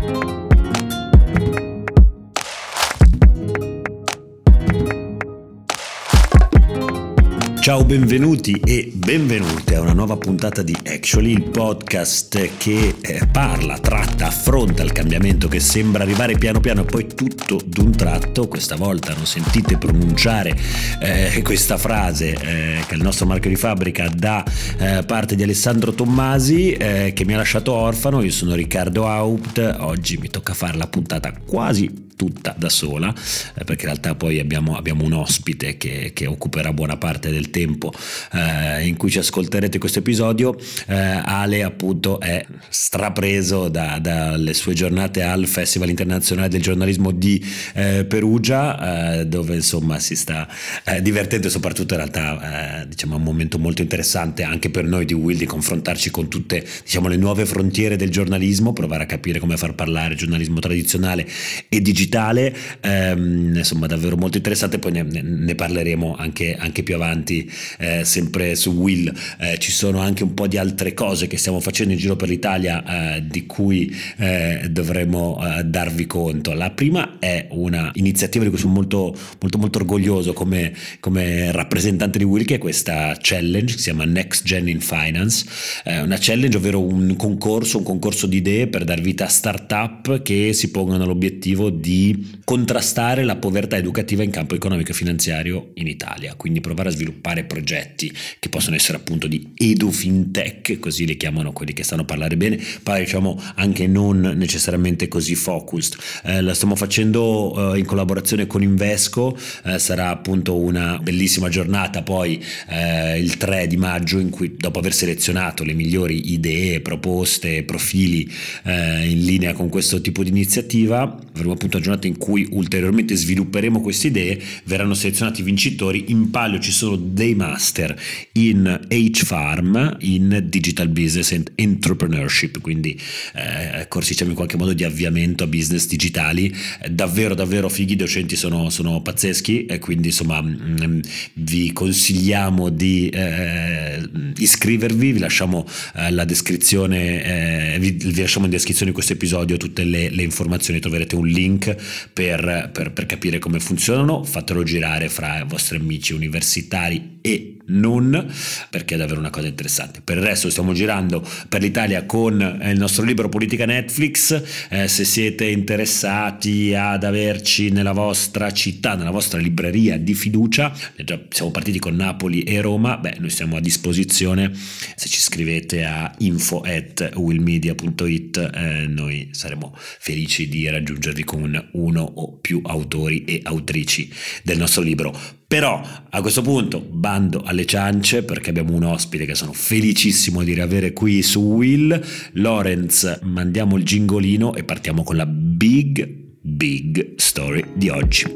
Thank you. Ciao, benvenuti e benvenute a una nuova puntata di Actually, il podcast che eh, parla, tratta, affronta il cambiamento che sembra arrivare piano piano e poi tutto d'un tratto, questa volta non sentite pronunciare eh, questa frase eh, che è il nostro marchio di fabbrica da eh, parte di Alessandro Tommasi eh, che mi ha lasciato orfano, io sono Riccardo Haupt, oggi mi tocca fare la puntata quasi tutta da sola, eh, perché in realtà poi abbiamo, abbiamo un ospite che, che, occuperà buona parte del tempo eh, in cui ci ascolterete questo episodio. Eh, Ale appunto è strapreso da, dalle sue giornate al Festival Internazionale del Giornalismo di eh, Perugia, eh, dove insomma si sta eh, divertendo soprattutto in realtà diciamo un momento molto interessante anche per noi di Will di confrontarci con tutte diciamo le nuove frontiere del giornalismo, provare a capire come far parlare giornalismo tradizionale e digitale digitale, ehm, insomma davvero molto interessante, poi ne, ne parleremo anche, anche, più avanti, eh, sempre su Will, eh, ci sono anche un po' di altre cose che stiamo facendo in giro per l'Italia eh, di cui eh, dovremo eh, darvi conto. La prima è una iniziativa di cui sono molto, molto, molto orgoglioso come, come rappresentante di Will, che è questa challenge che si chiama Next Gen in Finance, una challenge ovvero un concorso, un concorso di idee per dar vita a start-up che si pongono l'obiettivo di contrastare la povertà educativa in campo economico e finanziario in Italia, quindi provare a sviluppare progetti che possono essere appunto di edu-fintech, così li chiamano quelli che stanno a parlare bene, poi diciamo anche non necessariamente così focused. Eh, la stiamo facendo eh, in collaborazione con Invesco, eh, sarà appunto una bellissima giornata poi eh, il 3 di maggio in cui dopo aver selezionato le migliori idee, proposte, profili eh, in linea con questo tipo di iniziativa, avremo appunto una giornata in cui ulteriormente svilupperemo queste idee, verranno selezionati i vincitori, in palio ci sono dei master in H-Farm, in Digital Business and Entrepreneurship, quindi eh, corsi diciamo in qualche modo di avviamento a business digitali, davvero davvero fighi, i docenti sono, sono pazzeschi e quindi insomma mh, mm, vi consigliamo di eh, iscrivervi, vi lasciamo eh, la descrizione, eh, vi, vi, lasciamo in descrizione di questo episodio tutte le, le informazioni, troverete un link per, per, per capire come funzionano, fatelo girare fra i vostri amici universitari e non, perché è davvero una cosa interessante. Per il resto stiamo girando per l'Italia con eh, il nostro libro Politica Netflix, eh, se siete interessati ad averci nella vostra città, nella vostra libreria di fiducia, già siamo partiti con Napoli e Roma, beh noi siamo a disposizione, se ci scrivete a info at willmedia.it eh, noi saremo felici di raggiungervi con uno o più autori e autrici del nostro libro. Però a questo punto bando alle ciance perché abbiamo un ospite che sono felicissimo di riavere qui su Will. Lorenz, mandiamo il gingolino e partiamo con la big, big story di oggi.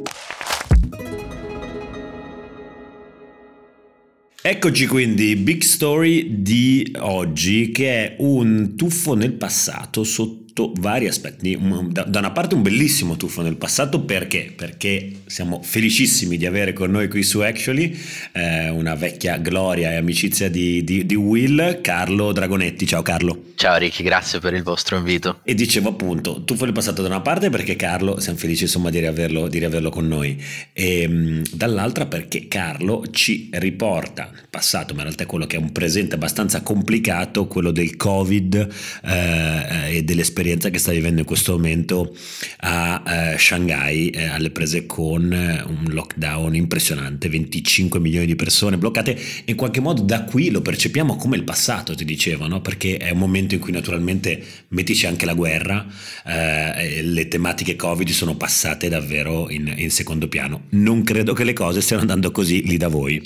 Eccoci quindi, big story di oggi che è un tuffo nel passato sotto sotto vari aspetti. Da una parte un bellissimo tuffo nel passato perché? Perché siamo felicissimi di avere con noi qui su Actually eh, una vecchia gloria e amicizia di, di, di, Will, Carlo Dragonetti. Ciao Carlo. Ciao Ricky, grazie per il vostro invito. E dicevo appunto, tuffo nel passato da una parte perché Carlo, siamo felici insomma di riaverlo, di riaverlo con noi, e ehm, dall'altra perché Carlo ci riporta nel passato, ma in realtà è quello che è un presente abbastanza complicato, quello del Covid eh, e dell'esperienza l'esperienza che sta vivendo in questo momento a eh, Shanghai eh, alle prese con eh, un lockdown impressionante, 25 milioni di persone bloccate in qualche modo da qui lo percepiamo come il passato, ti dicevo, no? perché è un momento in cui naturalmente mettici anche la guerra, eh, le tematiche Covid sono passate davvero in, in secondo piano. Non credo che le cose stiano andando così lì da voi.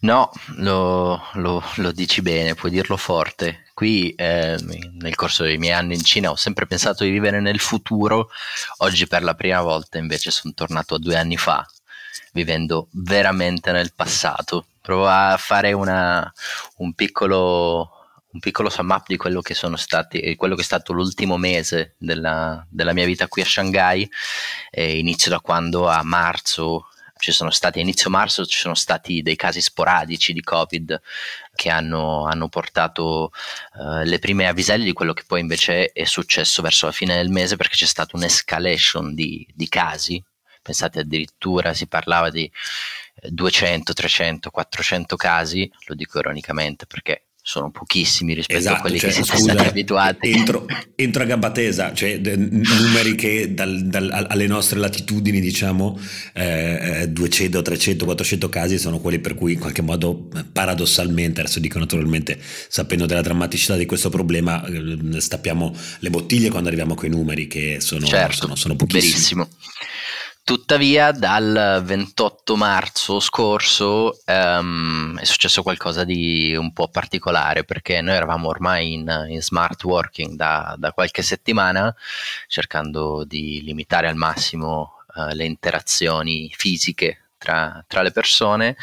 No, lo, lo, lo dici bene, puoi dirlo forte qui eh, nel corso dei miei anni in Cina ho sempre pensato di vivere nel futuro, oggi per la prima volta invece sono tornato a due anni fa, vivendo veramente nel passato. Provo a fare una, un piccolo un piccolo sum up di quello che stati quello che è stato l'ultimo mese della, della mia vita qui a Shanghai eh, inizio da quando a marzo ci sono stati a inizio marzo, ci sono stati dei casi sporadici di Covid che hanno, hanno portato uh, le prime avvisaglie di quello che poi invece è successo verso la fine del mese perché c'è stata un'escalation di, di casi. Pensate addirittura si parlava di 200, 300, 400 casi, lo dico ironicamente perché sono pochissimi rispetto esatto, a quelli cioè, che siamo scusa, stati abituati. Entro, entro a gamba tesa, cioè de, numeri che dal, dal, alle nostre latitudini, diciamo, eh, 200, 300, 400 casi sono quelli per cui in qualche modo paradossalmente, adesso dico naturalmente, sapendo della drammaticità di questo problema, eh, stappiamo le bottiglie quando arriviamo a quei numeri che sono, certo, sono, sono pochissimi. Verissimo. Tuttavia dal 28 marzo scorso um, è successo qualcosa di un po' particolare perché noi eravamo ormai in, in smart working da, da, qualche settimana cercando di limitare al massimo uh, le interazioni fisiche tra, tra, le persone.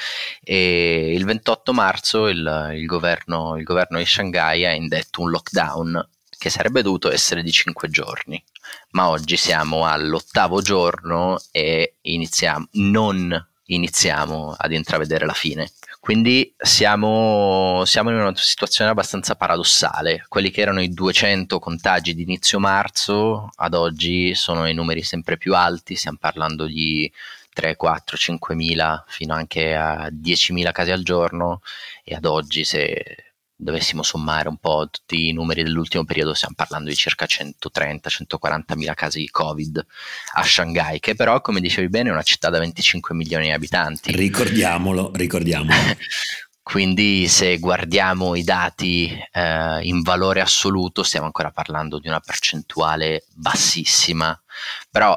E il 28 marzo il, il, governo, il governo di Shanghai ha indetto un lockdown che sarebbe dovuto essere di 5 giorni ma oggi siamo all'ottavo giorno e iniziamo, non iniziamo ad intravedere la fine. Quindi siamo, siamo, in una situazione abbastanza paradossale. Quelli che erano i 200 contagi di inizio marzo ad oggi sono i numeri sempre più alti, stiamo parlando di 3, 4, 5 mila fino anche a 10 mila casi al giorno e ad oggi se dovessimo sommare un po' tutti i numeri dell'ultimo periodo, stiamo parlando di circa 130-140 mila casi di Covid a Shanghai, che però, come dicevi bene, è una città da 25 milioni di abitanti. Ricordiamolo, ricordiamolo. Quindi se guardiamo i dati eh, in valore assoluto stiamo ancora parlando di una percentuale bassissima, però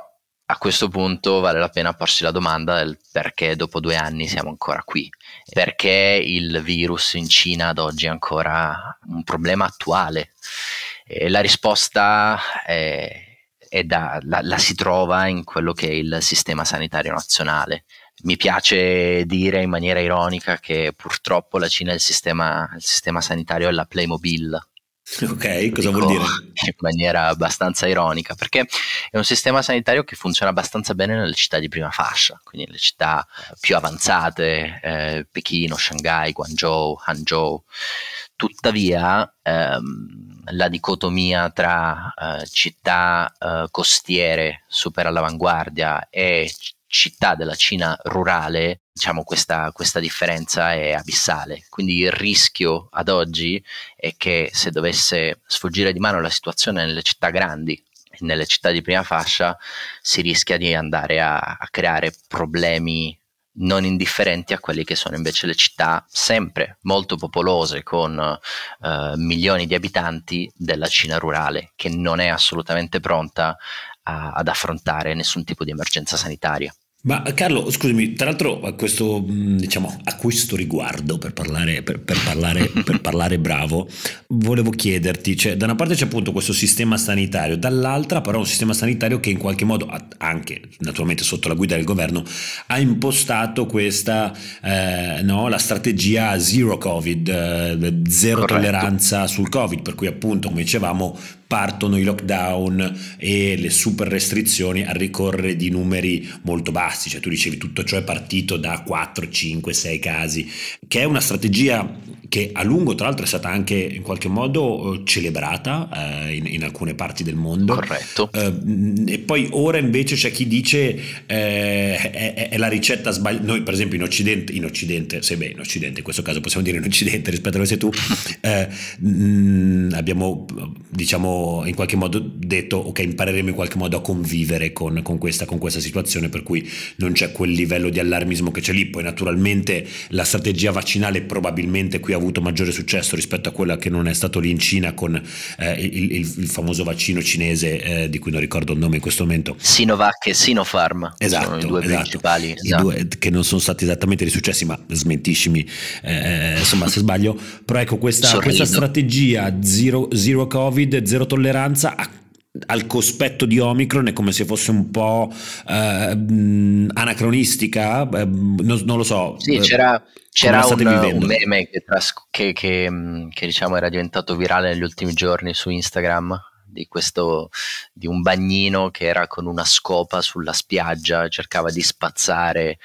a questo punto vale la pena porsi la domanda del perché dopo due anni siamo ancora qui, perché il virus in Cina ad oggi è ancora un problema attuale. E la risposta è, è da, la, la si trova in quello che è il sistema sanitario nazionale. Mi piace dire in maniera ironica che purtroppo la Cina il sistema, il sistema sanitario è la Playmobil Ok, cosa vuol dire? In maniera abbastanza ironica, perché è un sistema sanitario che funziona abbastanza bene nelle città di prima fascia, quindi nelle città più avanzate, eh, Pechino, Shanghai, Guangzhou, Hangzhou. Tuttavia, ehm, la dicotomia tra eh, città eh, costiere super all'avanguardia e città della Cina rurale, diciamo questa, questa, differenza è abissale. Quindi il rischio ad oggi è che se dovesse sfuggire di mano la situazione nelle città grandi, nelle città di prima fascia, si rischia di andare a, a creare problemi non indifferenti a quelle che sono invece le città sempre molto popolose con uh, milioni di abitanti della Cina rurale che non è assolutamente pronta a, ad affrontare nessun tipo di emergenza sanitaria. Ma Carlo, scusami, tra l'altro a questo, diciamo, a questo riguardo, per parlare, per, per parlare, per parlare bravo, volevo chiederti, cioè, da una parte c'è appunto questo sistema sanitario, dall'altra però un sistema sanitario che in qualche modo, anche naturalmente sotto la guida del governo, ha impostato questa, eh, no, la strategia zero covid, eh, zero Corretto. tolleranza sul covid, per cui appunto, come dicevamo, partono i lockdown e le super restrizioni a ricorrere di numeri molto bassi, cioè tu dicevi tutto ciò è partito da 4, 5, 6 casi, che è una strategia che a lungo tra l'altro è stata anche in qualche modo eh, celebrata eh, in, in, alcune parti del mondo. Corretto. Eh, e poi ora invece c'è chi dice eh, è, è, la ricetta sbagliata. Noi per esempio in Occidente, in Occidente, se beh in Occidente in questo caso possiamo dire in Occidente rispetto a dove sei tu, eh, mh, abbiamo diciamo in qualche modo detto ok impareremo in qualche modo a convivere con, con, questa, con questa situazione per cui non c'è quel livello di allarmismo che c'è lì poi naturalmente la strategia vaccinale probabilmente qui ha avuto maggiore successo rispetto a quella che non è stato lì in Cina con eh, il, il, il, famoso vaccino cinese eh, di cui non ricordo il nome in questo momento Sinovac e Sinopharm esatto, sono i due esatto. principali esatto. due, che non sono stati esattamente dei successi ma smentiscimi eh, insomma se sbaglio però ecco questa, questa strategia zero, zero covid zero tolleranza a, al cospetto di Omicron è come se fosse un po' eh, anacronistica, eh, non, non, lo so. Sì, eh, c'era, c'era un, un, meme che, tras- che, che, che, diciamo era diventato virale negli ultimi giorni su Instagram di, questo, di un bagnino che era con una scopa sulla spiaggia, cercava di spazzare,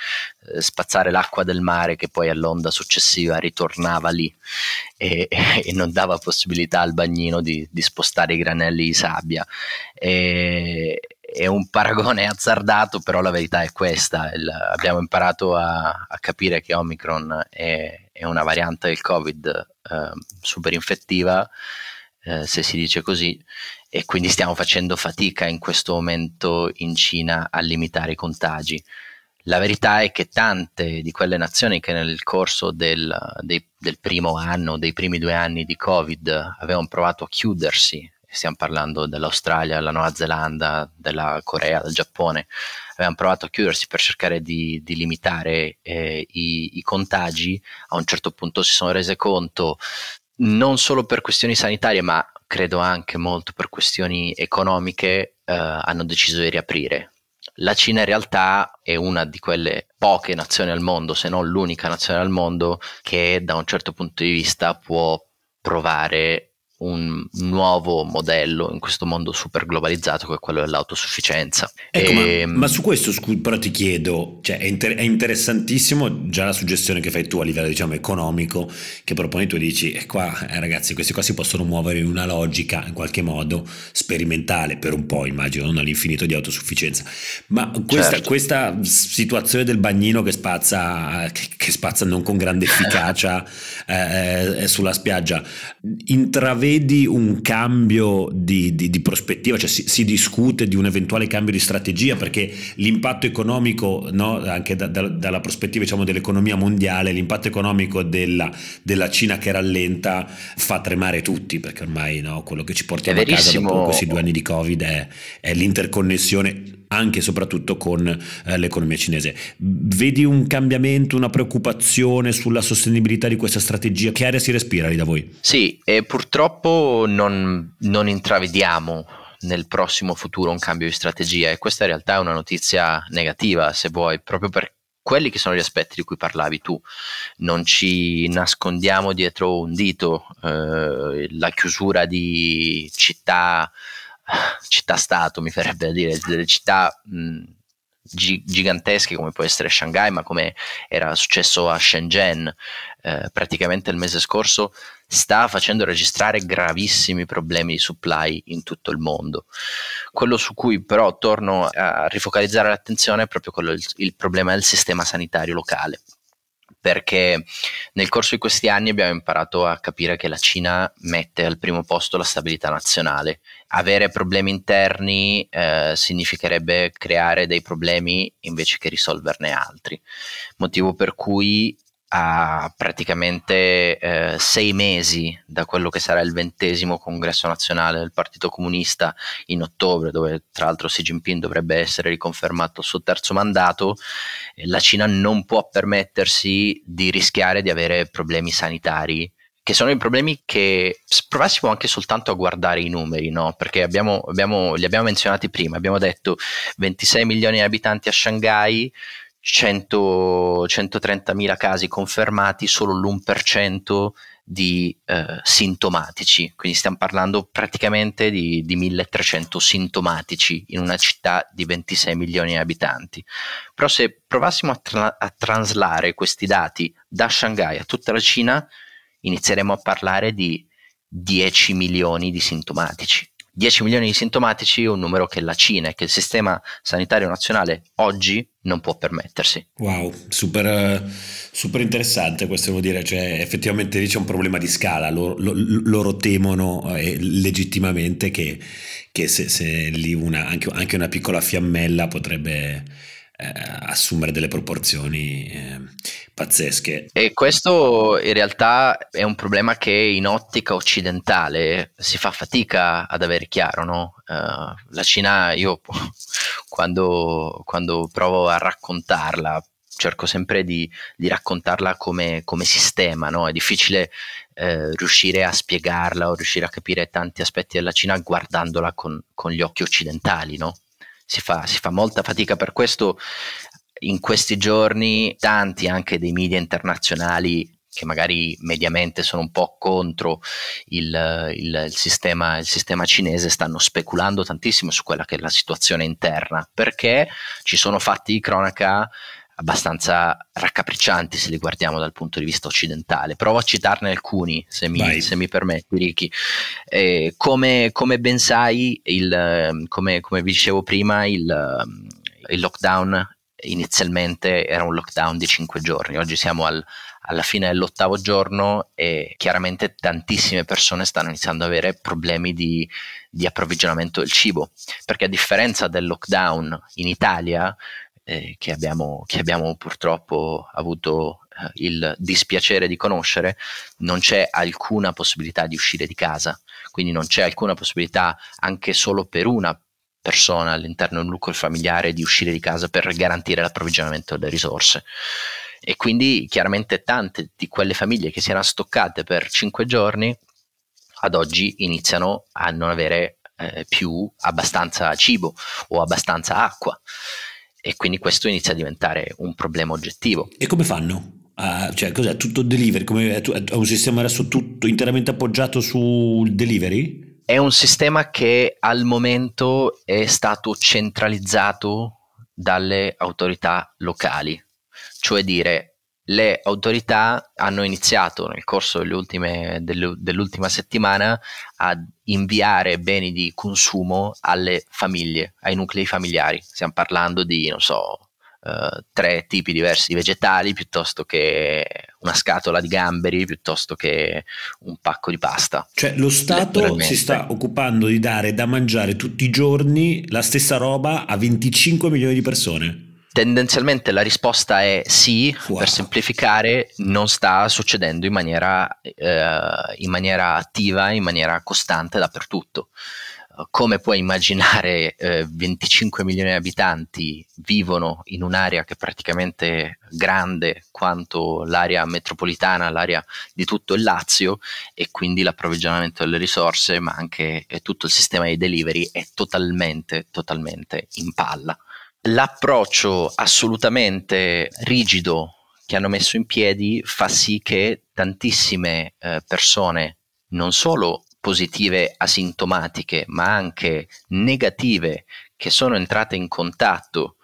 eh, spazzare l'acqua del mare che poi all'onda successiva ritornava lì e, e non dava possibilità al bagnino di, di spostare i granelli di sabbia. E, è un paragone azzardato, però la verità è questa. Il, abbiamo imparato a, a, capire che Omicron è, è, una variante del Covid eh, super infettiva, eh, se si dice così, e quindi stiamo facendo fatica in questo momento in Cina a limitare i contagi. La verità è che tante di quelle nazioni che nel corso del, dei, del primo anno, dei primi due anni di Covid, avevano provato a chiudersi stiamo parlando dell'Australia, della Nuova Zelanda, della Corea, del Giappone, avevano provato a chiudersi per cercare di, di limitare eh, i, i, contagi, a un certo punto si sono rese conto, non solo per questioni sanitarie, ma credo anche molto per questioni economiche, eh, hanno deciso di riaprire. La Cina in realtà è una di quelle poche nazioni al mondo, se non l'unica nazione al mondo, che da un certo punto di vista può provare un nuovo modello in questo mondo super globalizzato che è quello dell'autosufficienza. Ecco, e... ma, ehm, ma, su questo scu- però ti chiedo, cioè è, inter- è, interessantissimo già la suggestione che fai tu a livello diciamo economico, che proponi tu e dici, eh, qua eh, ragazzi questi qua si possono muovere in una logica in qualche modo sperimentale per un po' immagino, non all'infinito di autosufficienza, ma questa, certo. questa situazione del bagnino che spazza, che, che spazza non con grande efficacia eh, eh, sulla spiaggia, intravede vedi un cambio di, di, di prospettiva, cioè si, si, discute di un eventuale cambio di strategia perché l'impatto economico, no, anche da, da, dalla prospettiva diciamo, dell'economia mondiale, l'impatto economico della, della, Cina che rallenta fa tremare tutti perché ormai no, quello che ci portiamo a casa dopo questi due anni di Covid è, è l'interconnessione anche e soprattutto con eh, l'economia cinese. Vedi un cambiamento, una preoccupazione sulla sostenibilità di questa strategia? Che aria si respira lì da voi? Sì, e purtroppo non, non intravediamo nel prossimo futuro un cambio di strategia e questa in realtà è una notizia negativa, se vuoi, proprio per quelli che sono gli aspetti di cui parlavi tu. Non ci nascondiamo dietro un dito, eh, la chiusura di città città-stato, mi verrebbe da dire, delle città mh, gigantesche come può essere Shanghai, ma come era successo a Shenzhen eh, praticamente il mese scorso, sta facendo registrare gravissimi problemi di supply in tutto il mondo. Quello su cui però torno a rifocalizzare l'attenzione è proprio quello, il, il problema del sistema sanitario locale perché nel corso di questi anni abbiamo imparato a capire che la Cina mette al primo posto la stabilità nazionale. Avere problemi interni eh, significherebbe creare dei problemi invece che risolverne altri, motivo per cui a praticamente eh, sei mesi da quello che sarà il ventesimo congresso nazionale del Partito Comunista in ottobre, dove tra l'altro Xi Jinping dovrebbe essere riconfermato il suo terzo mandato, la Cina non può permettersi di rischiare di avere problemi sanitari che sono i problemi che provassimo anche soltanto a guardare i numeri, no? perché abbiamo, abbiamo, li abbiamo menzionati prima, abbiamo detto 26 milioni di abitanti a Shanghai, 100, 130.000 casi confermati, solo l'1% di eh, sintomatici, quindi stiamo parlando praticamente di, di 1300 sintomatici in una città di 26 milioni di abitanti. Però se provassimo a, tra- a traslare questi dati da Shanghai a tutta la Cina, inizieremo a parlare di 10 milioni di sintomatici. 10 milioni di sintomatici è un numero che la Cina e che il sistema sanitario nazionale oggi non può permettersi. Wow, super, super interessante questo devo dire, cioè effettivamente lì c'è un problema di scala, loro, loro temono eh, legittimamente che, che se, se, lì una, anche, anche una piccola fiammella potrebbe eh, assumere delle proporzioni eh, pazzesche. E questo in realtà è un problema che in ottica occidentale si fa fatica ad avere chiaro, no? uh, la Cina, io quando, quando provo a raccontarla, cerco sempre di, di raccontarla come, come sistema, no? È difficile eh, riuscire a spiegarla o riuscire a capire tanti aspetti della Cina guardandola con, con gli occhi occidentali, no? Si fa, si fa molta fatica per questo. In questi giorni tanti anche dei media internazionali che magari mediamente sono un po' contro il, il, il, sistema, il, sistema, cinese stanno speculando tantissimo su quella che è la situazione interna, perché ci sono fatti di cronaca abbastanza raccapriccianti se li guardiamo dal punto di vista occidentale. Provo a citarne alcuni, se mi, se mi permetti, Ricky. Eh, come, come, ben sai, il, come, come, vi dicevo prima, il, il lockdown inizialmente era un lockdown di 5 giorni, oggi siamo al, alla fine dell'ottavo giorno e chiaramente tantissime persone stanno iniziando ad avere problemi di, di approvvigionamento del cibo, perché a differenza del lockdown in Italia, eh, che, abbiamo, che, abbiamo, purtroppo avuto eh, il dispiacere di conoscere, non c'è alcuna possibilità di uscire di casa, quindi non c'è alcuna possibilità anche solo per una persona all'interno del nucleo familiare di uscire di casa per garantire l'approvvigionamento delle risorse. E quindi chiaramente tante di quelle famiglie che si erano stoccate per cinque giorni ad oggi iniziano a non avere eh, più abbastanza cibo o abbastanza acqua e quindi questo inizia a diventare un problema oggettivo. E come fanno? Uh, cioè, cos'è? Tutto delivery? Come, è un sistema adesso tutto interamente appoggiato sul delivery? È un sistema che al momento è stato centralizzato dalle autorità locali, cioè dire le autorità hanno iniziato nel corso ultime, dell'ultima settimana a inviare beni di consumo alle famiglie, ai nuclei familiari. Stiamo parlando di, non so, uh, tre tipi diversi di vegetali piuttosto che una scatola di gamberi piuttosto che un pacco di pasta. Cioè lo Stato si sta occupando di dare da mangiare tutti i giorni la stessa roba a 25 milioni di persone. Tendenzialmente la risposta è sì, wow. per semplificare non sta succedendo in maniera, eh, in maniera attiva, in maniera costante dappertutto come puoi immaginare, eh, 25 milioni di abitanti vivono in un'area che è praticamente grande quanto l'area metropolitana, l'area di tutto il Lazio e quindi l'approvvigionamento delle risorse, ma anche tutto il sistema di delivery è totalmente, totalmente in palla. L'approccio assolutamente rigido che hanno messo in piedi fa sì che tantissime eh, persone non solo positive asintomatiche, ma anche negative che sono entrate in contatto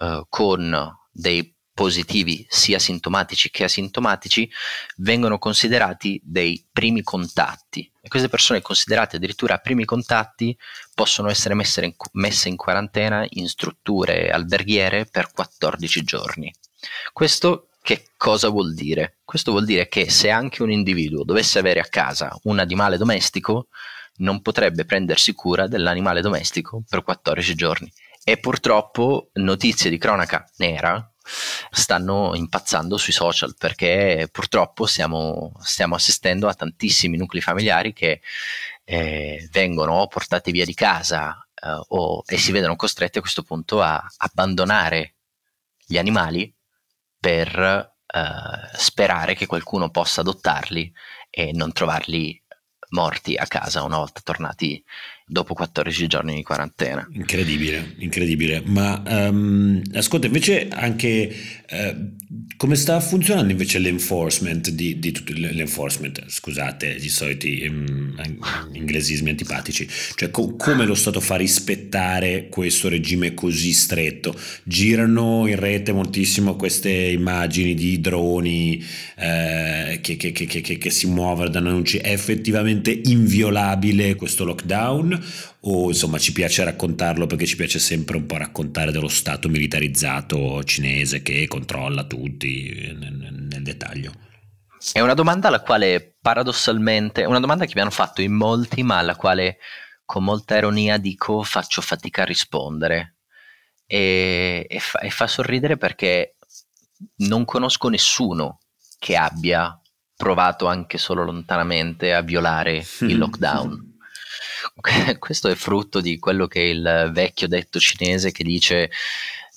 eh, con dei positivi sia sintomatici che asintomatici vengono considerati dei primi contatti e queste persone considerate addirittura primi contatti possono essere messe in, messe in quarantena in strutture alberghiere per 14 giorni. Questo che cosa vuol dire? Questo vuol dire che se anche un individuo dovesse avere a casa un animale domestico, non potrebbe prendersi cura dell'animale domestico per 14 giorni. E purtroppo notizie di cronaca nera stanno impazzando sui social perché purtroppo stiamo, stiamo assistendo a tantissimi nuclei familiari che eh, vengono portati via di casa eh, o, e si vedono costretti a questo punto a abbandonare gli animali per eh, sperare che qualcuno possa adottarli e non trovarli morti a casa una volta tornati dopo 14 giorni di quarantena. Incredibile, incredibile. Ma um, ascolta, invece anche uh, come sta funzionando invece l'enforcement di, di tutto l'enforcement, scusate, i soliti um, inglesismi antipatici, cioè co- come lo Stato fa rispettare questo regime così stretto? Girano in rete moltissimo queste immagini di droni eh, che, che, che, che si muovono da annunci, è effettivamente inviolabile questo lockdown? O insomma ci piace raccontarlo perché ci piace sempre un po' raccontare dello stato militarizzato cinese che controlla tutti nel, nel dettaglio? È una domanda alla quale paradossalmente, è una domanda che mi hanno fatto in molti, ma alla quale con molta ironia dico faccio fatica a rispondere. E, e, fa, e fa sorridere perché non conosco nessuno che abbia provato anche solo lontanamente a violare il lockdown. questo è frutto di quello che è il vecchio detto cinese che dice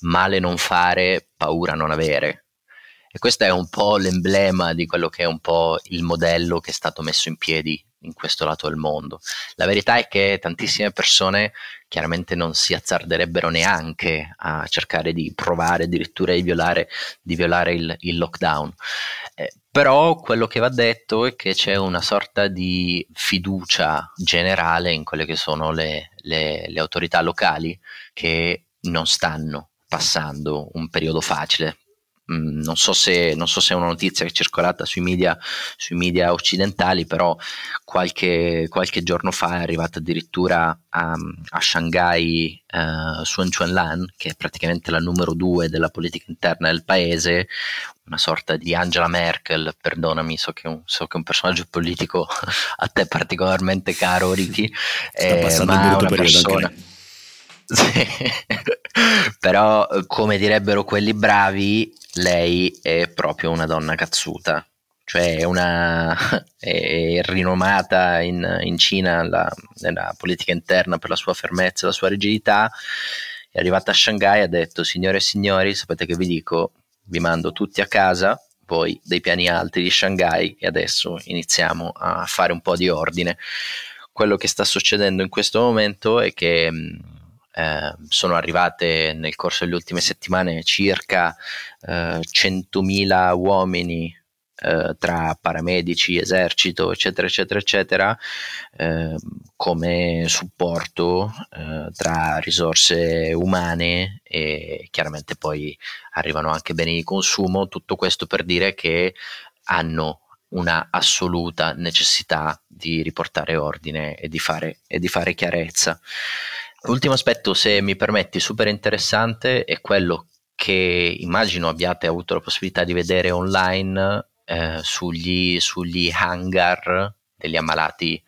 male non fare, paura non avere. E questo è un po' l'emblema di quello che è un po' il modello che è stato messo in piedi in questo lato del mondo. La verità è che tantissime persone chiaramente non si azzarderebbero neanche a cercare di provare addirittura di violare, di violare il, il, lockdown. Eh, però quello che va detto è che c'è una sorta di fiducia generale in quelle che sono le, le, le autorità locali che non stanno passando un periodo facile non so, se, non so se è una notizia che è circolata sui media, sui media occidentali, però qualche, qualche, giorno fa è arrivata addirittura a, a Shanghai uh, Sun Chuanlan, che è praticamente la numero due della politica interna del paese, una sorta di Angela Merkel, perdonami, so che, un, so che è un personaggio politico a te particolarmente caro, Ricky. Eh, passando un brutto periodo persona, anche Però, come direbbero quelli bravi, lei è proprio una donna cazzuta. Cioè è, una, è rinomata in, in Cina la, nella politica interna per la sua fermezza e la sua rigidità. È arrivata a Shanghai e ha detto: Signore e signori, sapete che vi dico? Vi mando tutti a casa, voi dei piani alti di Shanghai, e adesso iniziamo a fare un po' di ordine. Quello che sta succedendo in questo momento è che eh, sono arrivate nel corso delle ultime settimane circa eh, 100.000 uomini eh, tra paramedici, esercito, eccetera, eccetera, eccetera, eh, come supporto eh, tra risorse umane e chiaramente poi arrivano anche beni di consumo. Tutto questo per dire che hanno una assoluta necessità di riportare ordine e di fare, e di fare chiarezza. L'ultimo aspetto, se mi permetti, super interessante è quello che immagino abbiate avuto la possibilità di vedere online eh, sugli, sugli hangar degli ammalati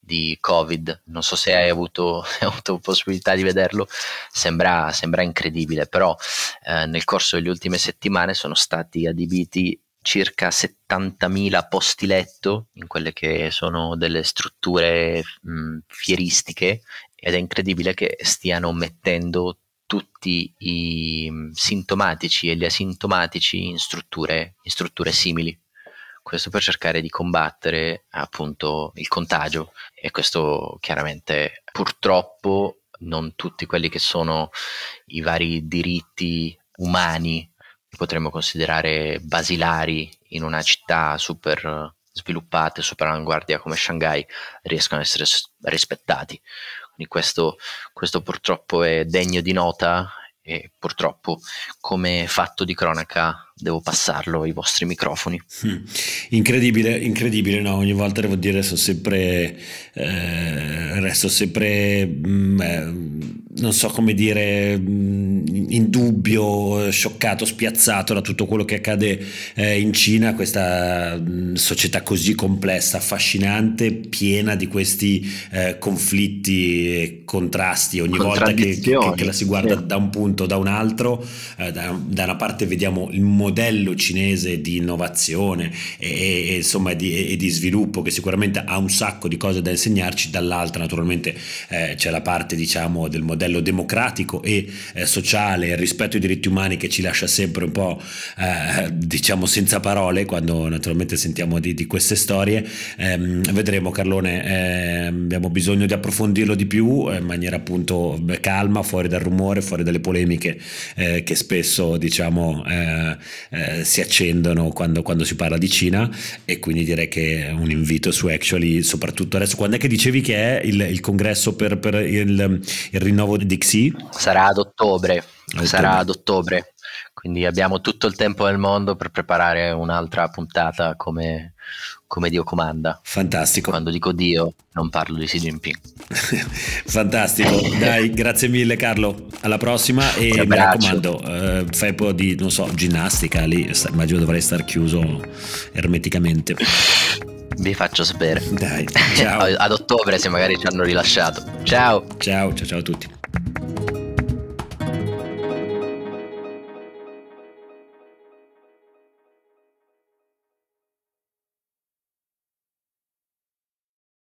di Covid. Non so se hai avuto, hai avuto possibilità di vederlo, sembra, sembra incredibile, però eh, nel corso delle ultime settimane sono stati adibiti circa 70.000 posti letto in quelle che sono delle strutture mh, fieristiche ed è incredibile che stiano mettendo tutti i sintomatici e gli asintomatici in strutture, in strutture simili. Questo per cercare di combattere appunto il contagio e questo chiaramente purtroppo non tutti quelli che sono i vari diritti umani che potremmo considerare basilari in una città super sviluppata, super avanguardia come Shanghai riescono ad essere rispettati. Quindi questo, questo purtroppo è degno di nota e purtroppo come fatto di cronaca devo passarlo ai vostri microfoni. Mm. Incredibile, incredibile, no? Ogni volta devo dire sono sempre, eh, resto sempre, mm, eh, non so come dire, mm, in dubbio, scioccato, spiazzato da tutto quello che accade eh, in Cina, questa mm, società così complessa, affascinante, piena di questi eh, conflitti e contrasti ogni volta che, che, che, la si guarda sì. da un punto o da un altro, eh, da, da una parte vediamo il modello modello cinese di innovazione e, e insomma di, e di, sviluppo che sicuramente ha un sacco di cose da insegnarci, dall'altra naturalmente eh, c'è la parte diciamo del modello democratico e eh, sociale, il rispetto ai diritti umani che ci lascia sempre un po' eh, diciamo senza parole quando naturalmente sentiamo di, di queste storie. Ehm, vedremo Carlone, ehm, abbiamo bisogno di approfondirlo di più eh, in maniera appunto calma, fuori dal rumore, fuori dalle polemiche eh, che spesso diciamo eh, si accendono quando, quando, si parla di Cina e quindi direi che è un invito su Actually, soprattutto adesso. Quando è che dicevi che è il, il congresso per, per il, il, rinnovo di Xi? Sarà ad ottobre. ottobre. Sarà ad ottobre. Quindi abbiamo tutto il tempo del mondo per preparare un'altra puntata come, come Dio comanda. Fantastico. Quando dico Dio non parlo di Xi Jinping. Fantastico. Dai, grazie mille Carlo. Alla prossima e mi raccomando, eh, fai un po' di, non so, ginnastica lì, immagino dovrai star chiuso ermeticamente. Vi faccio sapere. Dai, ciao. Ad ottobre se magari ci hanno rilasciato. Ciao. Ciao, ciao, ciao a tutti.